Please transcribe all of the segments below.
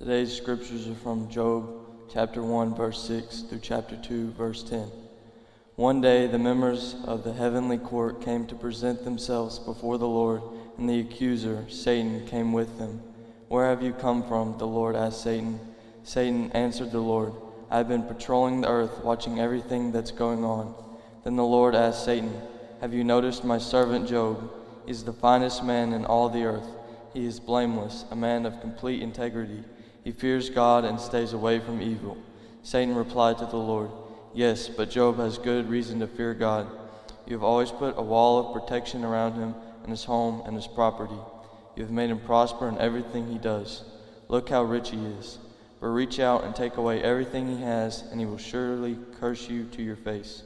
Today's scriptures are from Job chapter 1, verse 6 through chapter 2, verse 10. One day the members of the heavenly court came to present themselves before the Lord, and the accuser, Satan, came with them. Where have you come from? The Lord asked Satan. Satan answered the Lord, I have been patrolling the earth, watching everything that's going on. Then the Lord asked Satan, Have you noticed my servant Job? He is the finest man in all the earth. He is blameless, a man of complete integrity. He fears God and stays away from evil. Satan replied to the Lord, Yes, but Job has good reason to fear God. You have always put a wall of protection around him and his home and his property. You have made him prosper in everything he does. Look how rich he is. But reach out and take away everything he has, and he will surely curse you to your face.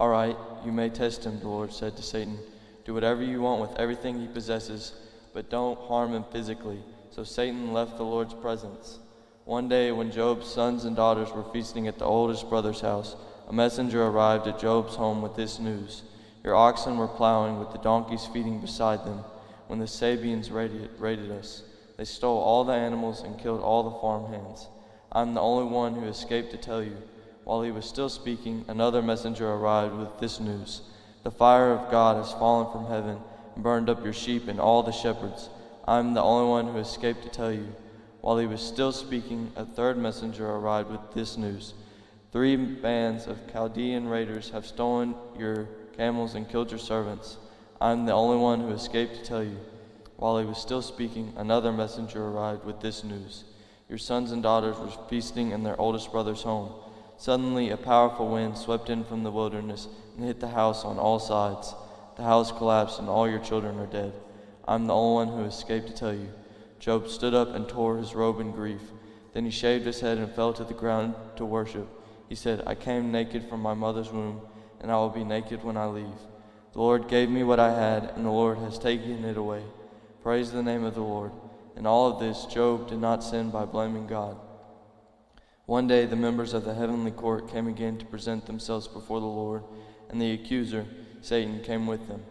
All right, you may test him, the Lord said to Satan. Do whatever you want with everything he possesses, but don't harm him physically. So Satan left the Lord's presence. One day, when Job's sons and daughters were feasting at the oldest brother's house, a messenger arrived at Job's home with this news Your oxen were plowing, with the donkeys feeding beside them, when the raided, raided us. They stole all the animals and killed all the farmhands. I'm the only one who escaped to tell you. While he was still speaking, another messenger arrived with this news The fire of God has fallen from heaven and burned up your sheep and all the shepherds. I'm the only one who escaped to tell you. While he was still speaking, a third messenger arrived with this news Three bands of Chaldean raiders have stolen your camels and killed your servants. I'm the only one who escaped to tell you. While he was still speaking, another messenger arrived with this news Your sons and daughters were feasting in their oldest brother's home. Suddenly, a powerful wind swept in from the wilderness and hit the house on all sides. The house collapsed, and all your children are dead. I'm the only one who escaped to tell you. Job stood up and tore his robe in grief. Then he shaved his head and fell to the ground to worship. He said, I came naked from my mother's womb, and I will be naked when I leave. The Lord gave me what I had, and the Lord has taken it away. Praise the name of the Lord. In all of this, Job did not sin by blaming God. One day, the members of the heavenly court came again to present themselves before the Lord, and the accuser, Satan, came with them.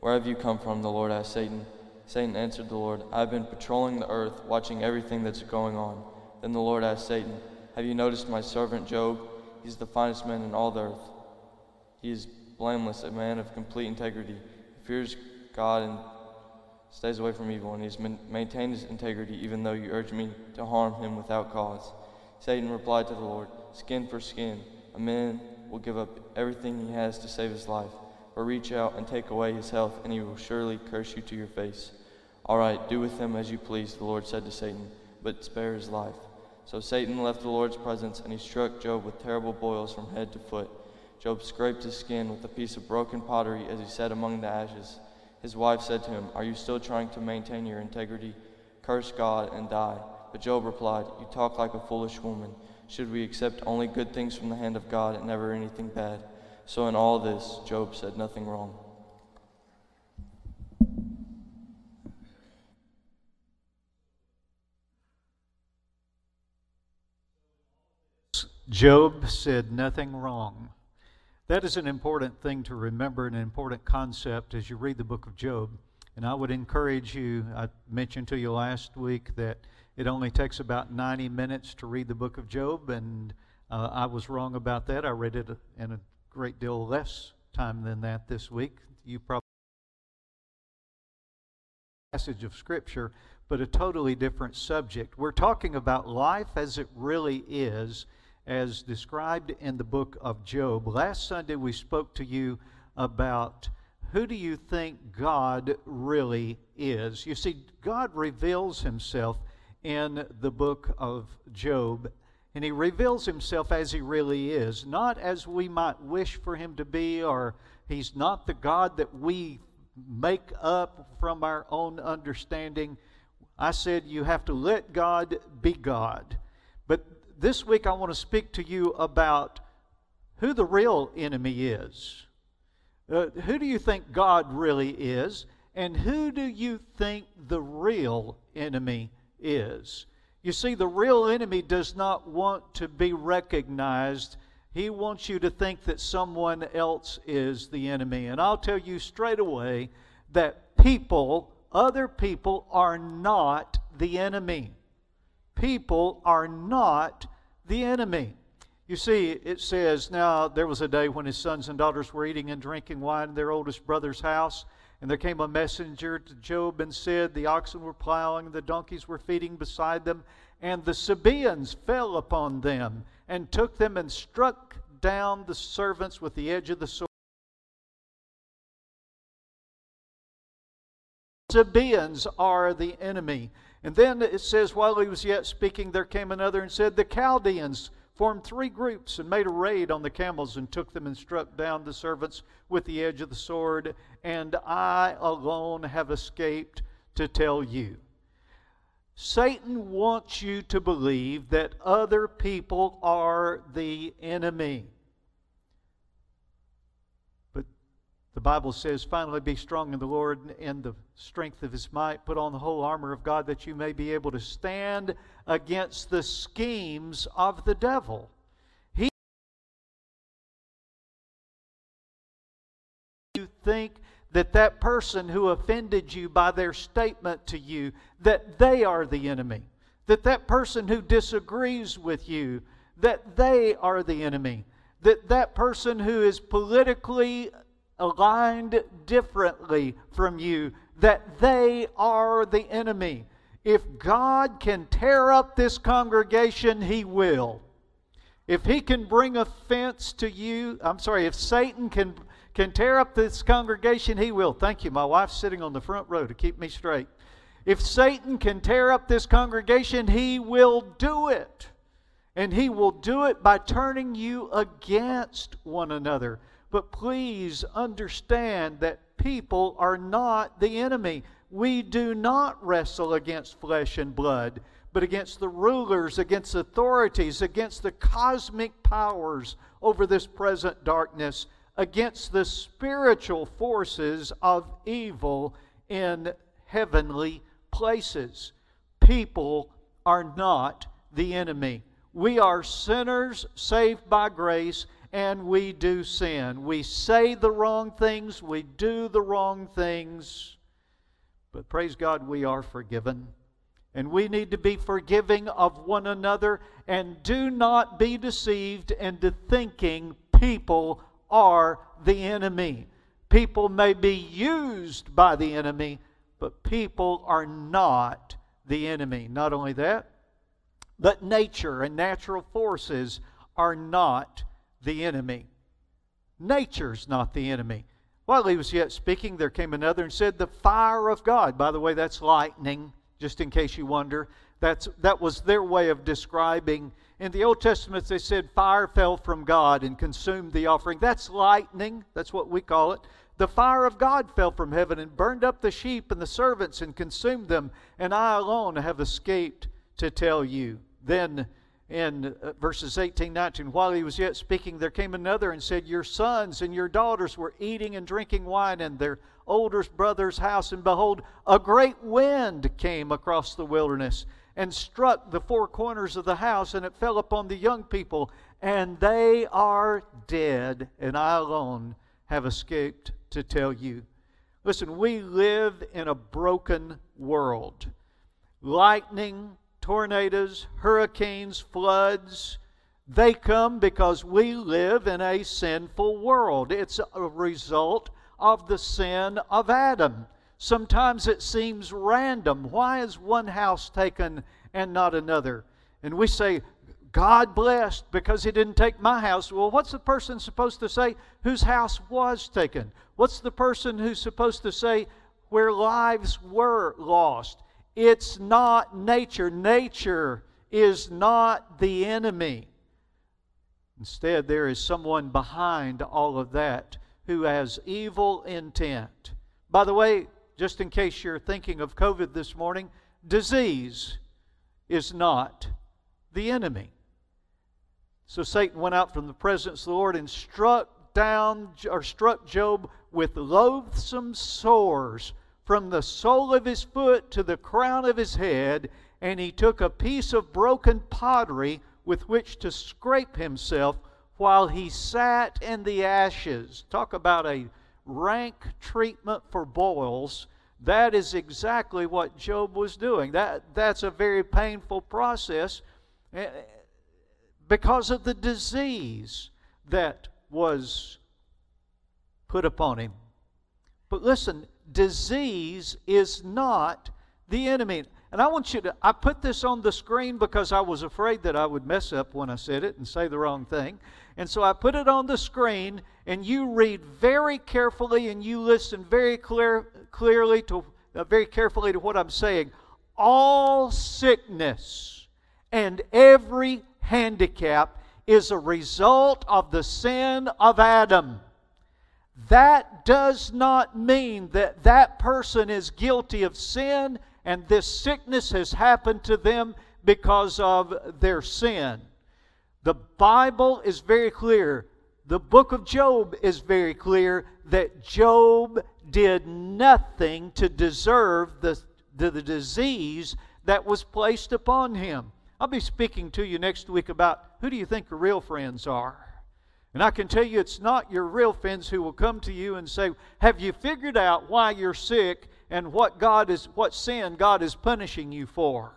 Where have you come from? The Lord asked Satan. Satan answered the Lord, I have been patrolling the earth, watching everything that's going on. Then the Lord asked Satan, Have you noticed my servant Job? He's the finest man in all the earth. He is blameless, a man of complete integrity. He fears God and stays away from evil, and he's maintained his integrity even though you urge me to harm him without cause. Satan replied to the Lord, Skin for skin. A man will give up everything he has to save his life or reach out and take away his health, and he will surely curse you to your face. All right, do with him as you please, the Lord said to Satan, but spare his life. So Satan left the Lord's presence, and he struck Job with terrible boils from head to foot. Job scraped his skin with a piece of broken pottery as he sat among the ashes. His wife said to him, Are you still trying to maintain your integrity? Curse God and die. But Job replied, You talk like a foolish woman. Should we accept only good things from the hand of God and never anything bad? So in all this, Job said nothing wrong. Job said nothing wrong. That is an important thing to remember, an important concept as you read the book of Job. And I would encourage you, I mentioned to you last week that it only takes about 90 minutes to read the book of Job, and uh, I was wrong about that. I read it in a great deal less time than that this week. You probably passage of scripture, but a totally different subject. We're talking about life as it really is, as described in the book of Job. Last Sunday we spoke to you about who do you think God really is? You see, God reveals himself in the book of Job and he reveals himself as he really is, not as we might wish for him to be, or he's not the God that we make up from our own understanding. I said you have to let God be God. But this week I want to speak to you about who the real enemy is. Uh, who do you think God really is? And who do you think the real enemy is? You see, the real enemy does not want to be recognized. He wants you to think that someone else is the enemy. And I'll tell you straight away that people, other people, are not the enemy. People are not the enemy. You see, it says, Now there was a day when his sons and daughters were eating and drinking wine in their oldest brother's house. And there came a messenger to Job and said, The oxen were plowing, the donkeys were feeding beside them, and the Sabaeans fell upon them and took them and struck down the servants with the edge of the sword. Sabaeans are the enemy. And then it says, while he was yet speaking, there came another and said, The Chaldeans formed three groups and made a raid on the camels and took them and struck down the servants with the edge of the sword, and I alone have escaped to tell you. Satan wants you to believe that other people are the enemy. But the Bible says, finally be strong in the Lord and in the strength of his might. Put on the whole armor of God that you may be able to stand against the schemes of the devil. He you think that that person who offended you by their statement to you that they are the enemy that that person who disagrees with you that they are the enemy that that person who is politically aligned differently from you, that they are the enemy. If God can tear up this congregation, He will. If He can bring offense to you, I'm sorry, if Satan can, can tear up this congregation, He will. Thank you. My wife's sitting on the front row to keep me straight. If Satan can tear up this congregation, He will do it. And He will do it by turning you against one another. But please understand that people are not the enemy. We do not wrestle against flesh and blood, but against the rulers, against authorities, against the cosmic powers over this present darkness, against the spiritual forces of evil in heavenly places. People are not the enemy. We are sinners saved by grace and we do sin. We say the wrong things, we do the wrong things, but praise God, we are forgiven. And we need to be forgiving of one another and do not be deceived into thinking people are the enemy. People may be used by the enemy, but people are not the enemy. Not only that, but nature and natural forces are not the enemy. Nature's not the enemy. While he was yet speaking, there came another and said, The fire of God. By the way, that's lightning, just in case you wonder. That's, that was their way of describing. In the Old Testament, they said fire fell from God and consumed the offering. That's lightning. That's what we call it. The fire of God fell from heaven and burned up the sheep and the servants and consumed them, and I alone have escaped to tell you. Then in uh, verses 18 19 while he was yet speaking there came another and said your sons and your daughters were eating and drinking wine in their oldest brother's house and behold a great wind came across the wilderness and struck the four corners of the house and it fell upon the young people and they are dead and i alone have escaped to tell you. Listen we live in a broken world. Lightning tornadoes, hurricanes, floods, they come because we live in a sinful world. It's a result of the sin of Adam. Sometimes it seems random. Why is one house taken and not another? And we say, God blessed because he didn't take my house. Well, what's the person supposed to say whose house was taken? What's the person who's supposed to say where lives were lost? It's not nature. Nature is not the enemy. Instead, there is someone behind all of that who has evil intent. By the way, just in case you're thinking of COVID this morning, disease is not the enemy. So Satan went out from the presence of the Lord and struck down or struck Job with loathsome sores from the sole of his foot to the crown of his head, and he took a piece of broken pottery with which to scrape himself while he sat in the ashes. Talk about a rank treatment for boils. That is exactly what Job was doing. That, that's a very painful process eh, because of the disease that was put upon him. But listen, disease is not the enemy. And I want you to, I put this on the screen because I was afraid that I would mess up when I said it and say the wrong thing. And so I put it on the screen, and you read very carefully and you listen very clear, clearly to, uh, very carefully to what I'm saying. All sickness and every handicap is a result of the sin of Adam. That does not mean that that person is guilty of sin and this sickness has happened to them because of their sin. The Bible is very clear. The book of Job is very clear that Job did nothing to deserve the, the, the disease that was placed upon him. I'll be speaking to you next week about who do you think your real friends are? And I can tell you it's not your real friends who will come to you and say, Have you figured out why you're sick and what God is what sin God is punishing you for?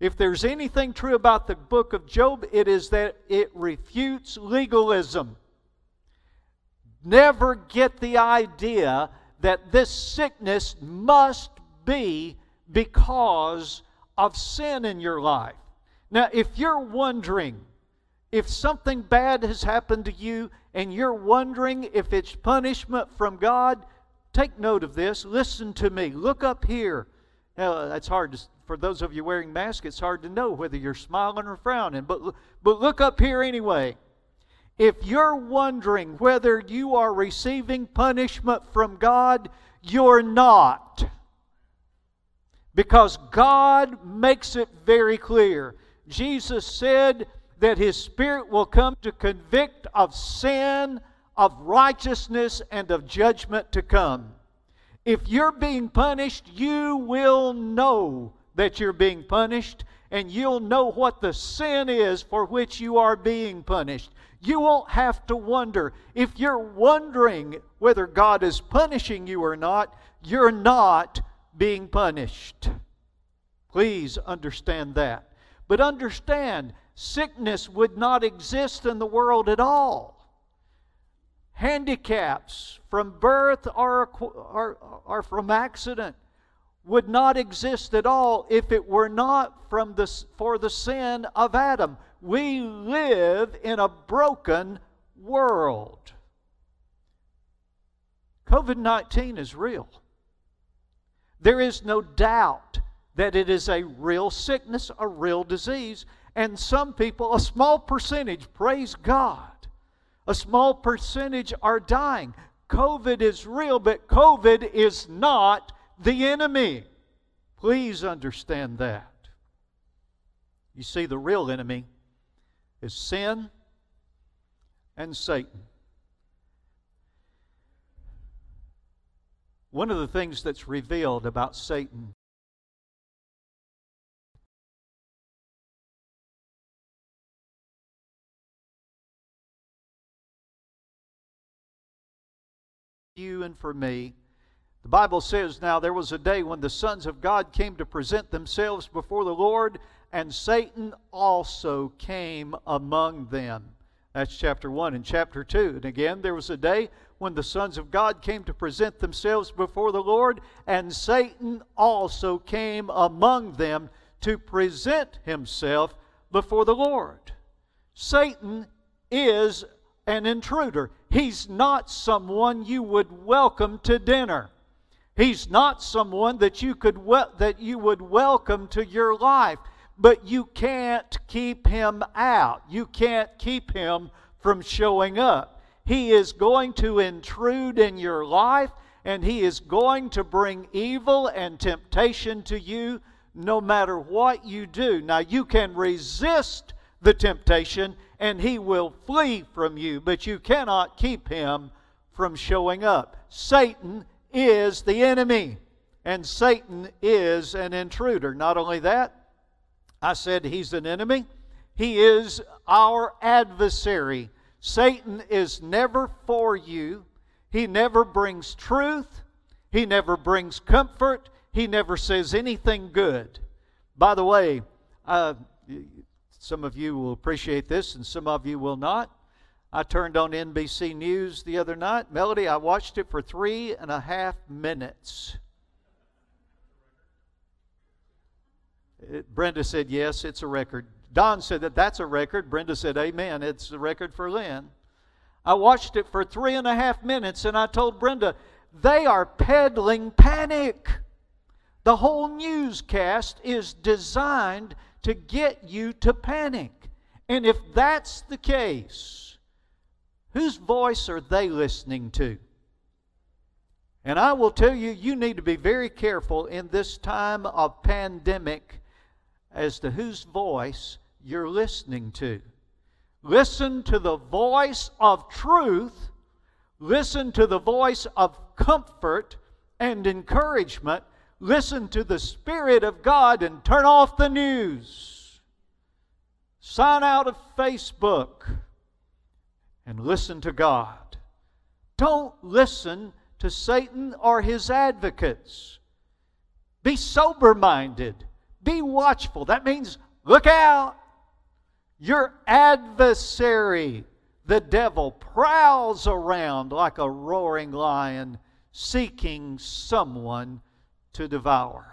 If there's anything true about the book of Job, it is that it refutes legalism. Never get the idea that this sickness must be because of sin in your life. Now, if you're wondering if something bad has happened to you and you're wondering if it's punishment from God, take note of this. Listen to me. Look up here. Now, that's hard to, for those of you wearing masks, it's hard to know whether you're smiling or frowning. But, but look up here anyway. If you're wondering whether you are receiving punishment from God, you're not. Because God makes it very clear. Jesus said that His Spirit will come to convict of sin, of righteousness, and of judgment to come. If you're being punished, you will know that you're being punished, and you'll know what the sin is for which you are being punished. You won't have to wonder. If you're wondering whether God is punishing you or not, you're not being punished. Please understand that. But understand, sickness would not exist in the world at all. Handicaps from birth or, or, or from accident would not exist at all if it were not from the, for the sin of Adam. We live in a broken world. COVID 19 is real. There is no doubt that it is a real sickness, a real disease. And some people, a small percentage, praise God, a small percentage are dying. COVID is real, but COVID is not the enemy. Please understand that. You see, the real enemy is sin and Satan. One of the things that's revealed about Satan you and for me. The Bible says, Now there was a day when the sons of God came to present themselves before the Lord, and Satan also came among them. That's chapter 1 and chapter 2. And again, there was a day when the sons of God came to present themselves before the Lord, and Satan also came among them to present himself before the Lord. Satan is an intruder. He's not someone you would welcome to dinner. He's not someone that you could that you would welcome to your life, but you can't keep him out. You can't keep him from showing up. He is going to intrude in your life and he is going to bring evil and temptation to you no matter what you do. Now you can resist the temptation and he will flee from you, but you cannot keep him from showing up. Satan is the enemy, and Satan is an intruder. Not only that, I said he's an enemy, he is our adversary. Satan is never for you, he never brings truth, He never brings comfort. He never says anything good. By the way, uh, some of you will appreciate this and some of you will not. I turned on NBC News the other night. Melody, I watched it for three and a half minutes. It, Brenda said, Yes, it's a record. Don said that that's a record. Brenda said, Amen. It's a record for Lynn. I watched it for three and a half minutes and I told Brenda, they are peddling panic. The whole newscast is designed to get you to panic. And if that's the case, whose voice are they listening to? And I will tell you, you need to be very careful in this time of pandemic as to whose voice you're listening to. Listen to the voice of truth. Listen to the voice of comfort and encouragement. Listen to the Spirit of God and turn off the news. Sign out of Facebook and listen to God. Don't listen to Satan or his advocates. Be sober minded. Be watchful. That means look out. Your adversary, the devil, prowls around like a roaring lion seeking someone to devour.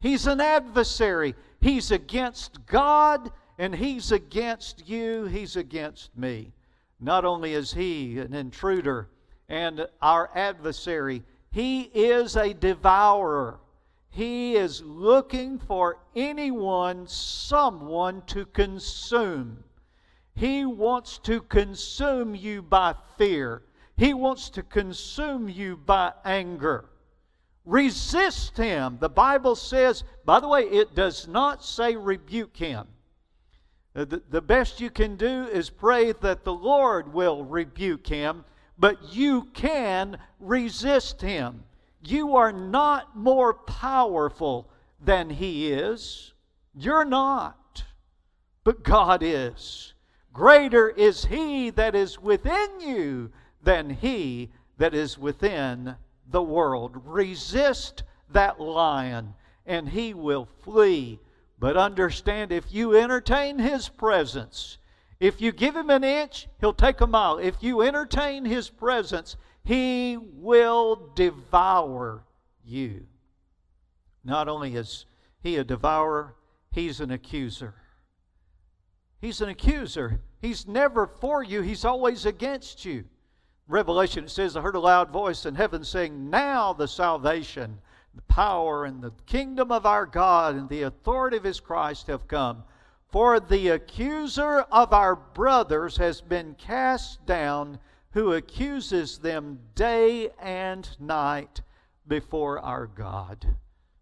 He's an adversary. He's against God and he's against you. He's against me. Not only is he an intruder and our adversary, he is a devourer. He is looking for anyone, someone to consume. He wants to consume you by fear. He wants to consume you by anger. Resist him. The Bible says, by the way, it does not say rebuke him. Uh, the, the best you can do is pray that the Lord will rebuke him, but you can resist him. You are not more powerful than He is. You're not. But God is. Greater is He that is within you than He that is within the world. Resist that lion, and he will flee. But understand if you entertain His presence, if you give Him an inch, He'll take a mile. If you entertain His presence, he will devour you. Not only is he a devourer, he's an accuser. He's an accuser. He's never for you, he's always against you. Revelation it says, I heard a loud voice in heaven saying, Now the salvation, the power, and the kingdom of our God and the authority of his Christ have come. For the accuser of our brothers has been cast down who accuses them day and night before our God.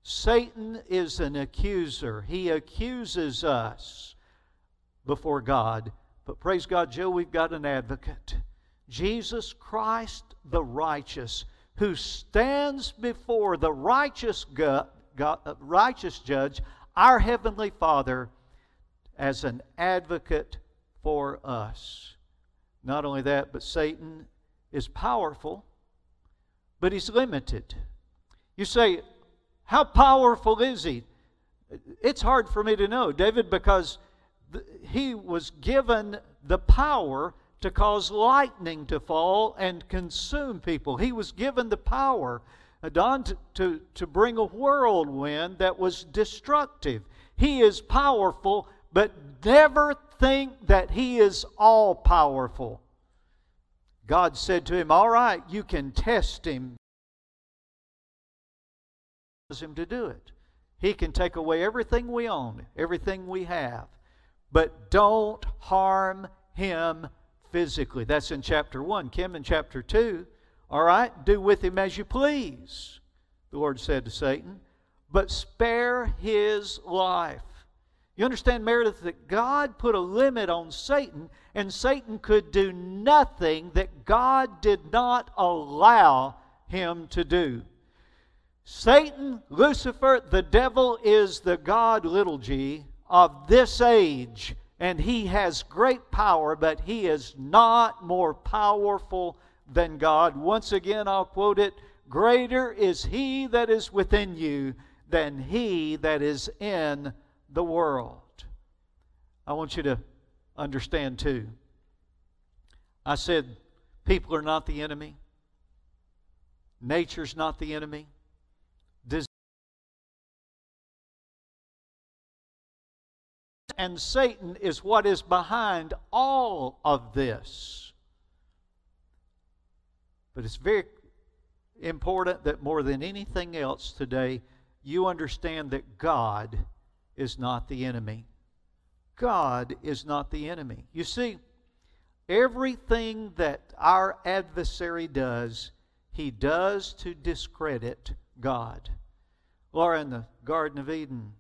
Satan is an accuser. He accuses us before God. But praise God, Joe, we've got an advocate. Jesus Christ, the righteous, who stands before the righteous, God, God, uh, righteous judge, our Heavenly Father, as an advocate for us. Not only that, but Satan is powerful, but he's limited. You say, How powerful is he? It's hard for me to know, David, because he was given the power to cause lightning to fall and consume people. He was given the power, uh, Don, to, to, to bring a whirlwind that was destructive. He is powerful, but never think that he is all powerful. God said to him, All right, you can test him. Him to do it. He can take away everything we own, everything we have, but don't harm him physically. That's in chapter 1. Kim, in chapter 2, all right, do with him as you please, the Lord said to Satan, but spare his life. You understand, Meredith, that God put a limit on Satan, and Satan could do nothing that God did not allow him to do. Satan, Lucifer, the devil is the God, little g, of this age, and he has great power, but he is not more powerful than God. Once again, I'll quote it greater is he that is within you than he that is in the world. I want you to understand too. I said, people are not the enemy, nature's not the enemy. And Satan is what is behind all of this. But it's very important that more than anything else today, you understand that God is not the enemy. God is not the enemy. You see, everything that our adversary does, he does to discredit God. Laura, in the Garden of Eden,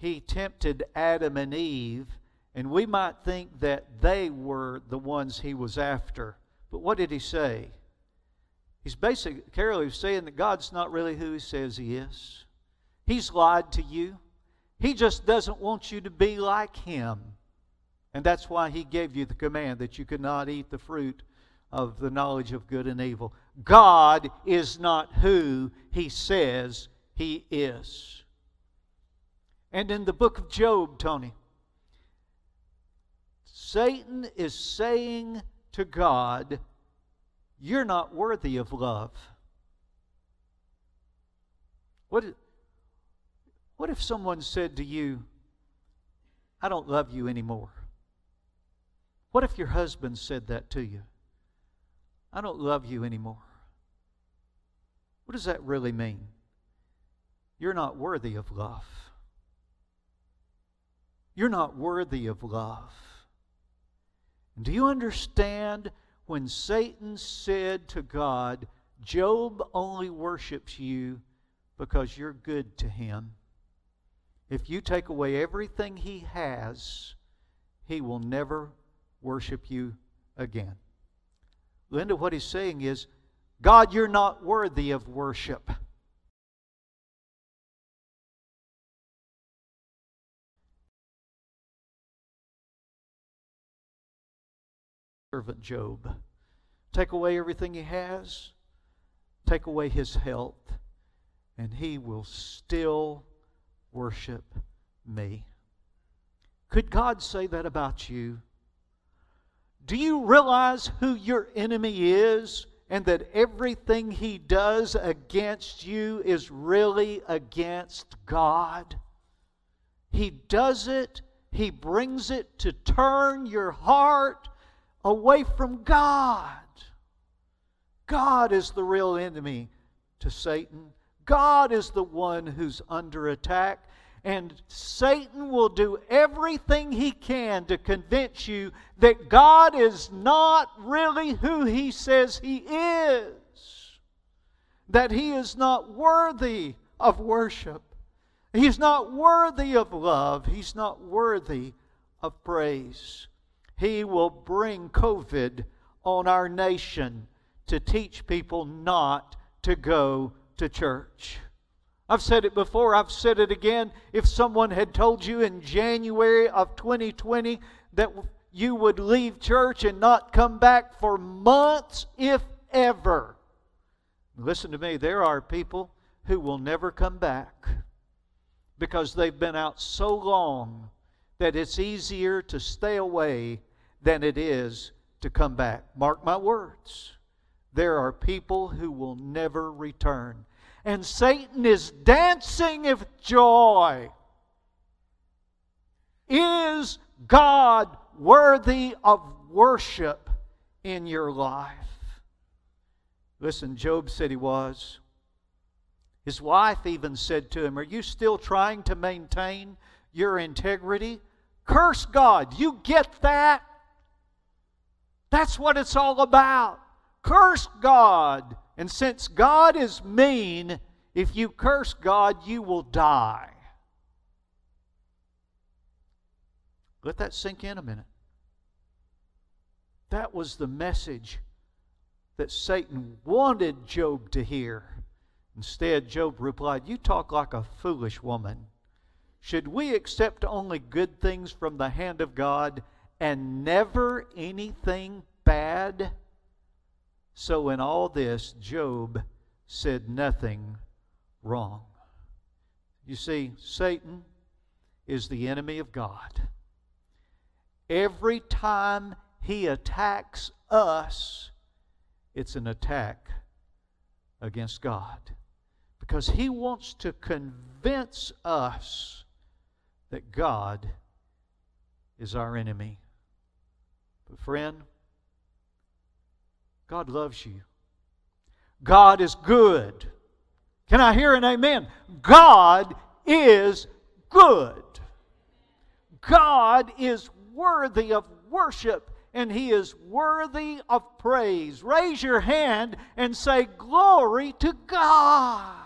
he tempted Adam and Eve, and we might think that they were the ones he was after. But what did he say? He's basically, saying that God's not really who he says he is. He's lied to you. He just doesn't want you to be like him. And that's why he gave you the command that you could not eat the fruit of the knowledge of good and evil. God is not who he says he is. And in the book of Job, Tony, Satan is saying to God, You're not worthy of love. What, what if someone said to you, I don't love you anymore? What if your husband said that to you? I don't love you anymore. What does that really mean? You're not worthy of love. You're not worthy of love. And do you understand when Satan said to God, Job only worships you because you're good to him? If you take away everything he has, he will never worship you again. Linda, what he's saying is, God, you're not worthy of worship. Servant Job. Take away everything he has, take away his health, and he will still worship me. Could God say that about you? Do you realize who your enemy is and that everything he does against you is really against God? He does it, he brings it to turn your heart away from God. God is the real enemy to Satan. God is the one who's under attack. And Satan will do everything he can to convince you that God is not really who he says he is, that he is not worthy of worship, he's not worthy of love, he's not worthy of praise. He will bring COVID on our nation to teach people not to go to church. I've said it before, I've said it again. If someone had told you in January of 2020 that you would leave church and not come back for months, if ever, listen to me, there are people who will never come back because they've been out so long that it's easier to stay away than it is to come back. Mark my words. There are people who will never return. And Satan is dancing with joy. Is God worthy of worship in your life? Listen, Job said he was. His wife even said to him, Are you still trying to maintain your integrity? Curse God. You get that? That's what it's all about. Curse God. And since God is mean, if you curse God, you will die. Let that sink in a minute. That was the message that Satan wanted Job to hear. Instead, Job replied, You talk like a foolish woman. Should we accept only good things from the hand of God and never anything bad? So, in all this, Job said nothing wrong. You see, Satan is the enemy of God. Every time he attacks us, it's an attack against God. Because he wants to convince us that God is our enemy. But, friend, God loves you. God is good. Can I hear an amen? God is good. God is worthy of worship and he is worthy of praise. Raise your hand and say, Glory to God.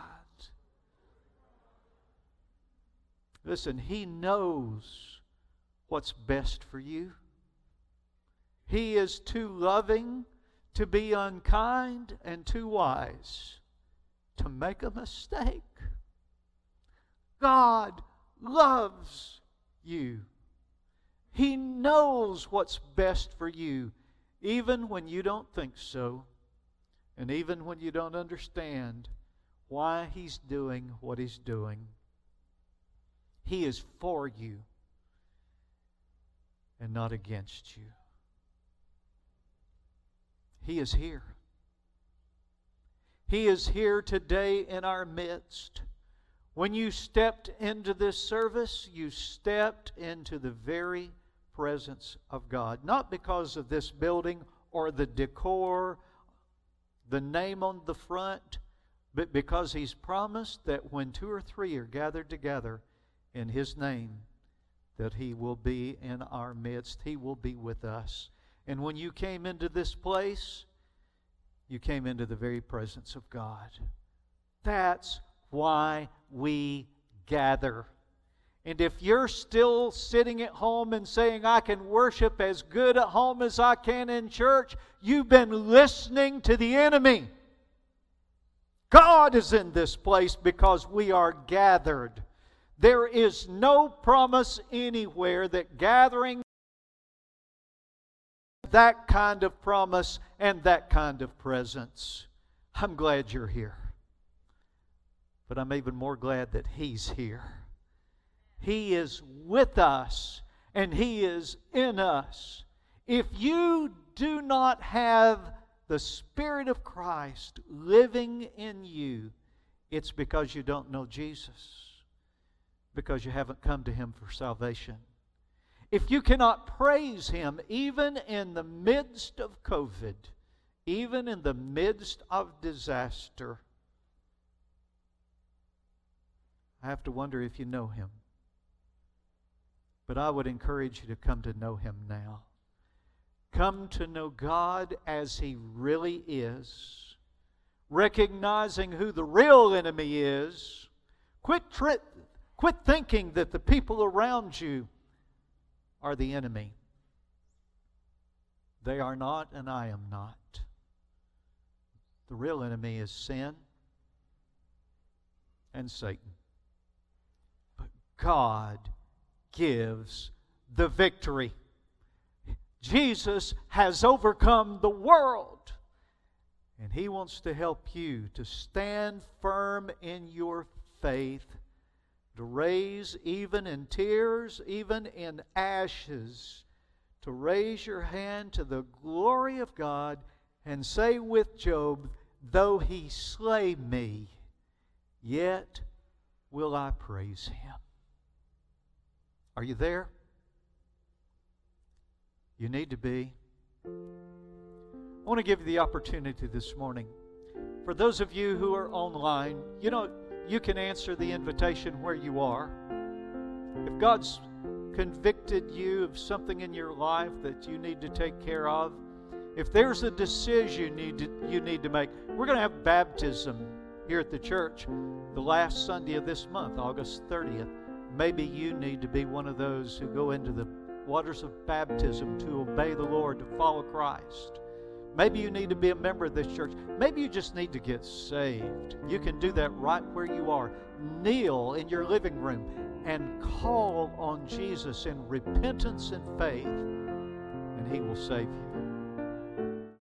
Listen, he knows what's best for you. He is too loving to be unkind and too wise to make a mistake. God loves you. He knows what's best for you, even when you don't think so, and even when you don't understand why He's doing what He's doing. He is for you and not against you. He is here. He is here today in our midst. When you stepped into this service, you stepped into the very presence of God. Not because of this building or the decor, the name on the front, but because He's promised that when two or three are gathered together in His name, that He will be in our midst. He will be with us. And when you came into this place, you came into the very presence of God. That's why we gather. And if you're still sitting at home and saying, I can worship as good at home as I can in church, you've been listening to the enemy. God is in this place because we are gathered. There is no promise anywhere that gathering that kind of promise and that kind of presence. I'm glad you're here. But I'm even more glad that He's here. He is with us and He is in us. If you do not have the Spirit of Christ living in you, it's because you don't know Jesus, because you haven't come to Him for salvation. If you cannot praise Him even in the midst of COVID, even in the midst of disaster, I have to wonder if you know Him. But I would encourage you to come to know Him now. Come to know God as He really is, recognizing who the real enemy is. Quit, tri- quit thinking that the people around you are the enemy. They are not, and I am not. The real enemy is sin and Satan. But God gives the victory. Jesus has overcome the world. And He wants to help you to stand firm in your faith, to raise even in tears, even in ashes, to raise your hand to the glory of God and say with Job, Though He slay me, yet will I praise Him. Are you there? You need to be. I want to give you the opportunity this morning. For those of you who are online, you know, you can answer the invitation where you are. If God's convicted you of something in your life that you need to take care of, if there's a decision you need to, you need to make, we're going to have baptism here at the church the last Sunday of this month, August 30th. Maybe you need to be one of those who go into the waters of baptism to obey the Lord, to follow Christ. Maybe you need to be a member of this church. Maybe you just need to get saved. You can do that right where you are. Kneel in your living room and call on Jesus in repentance and faith, and He will save you.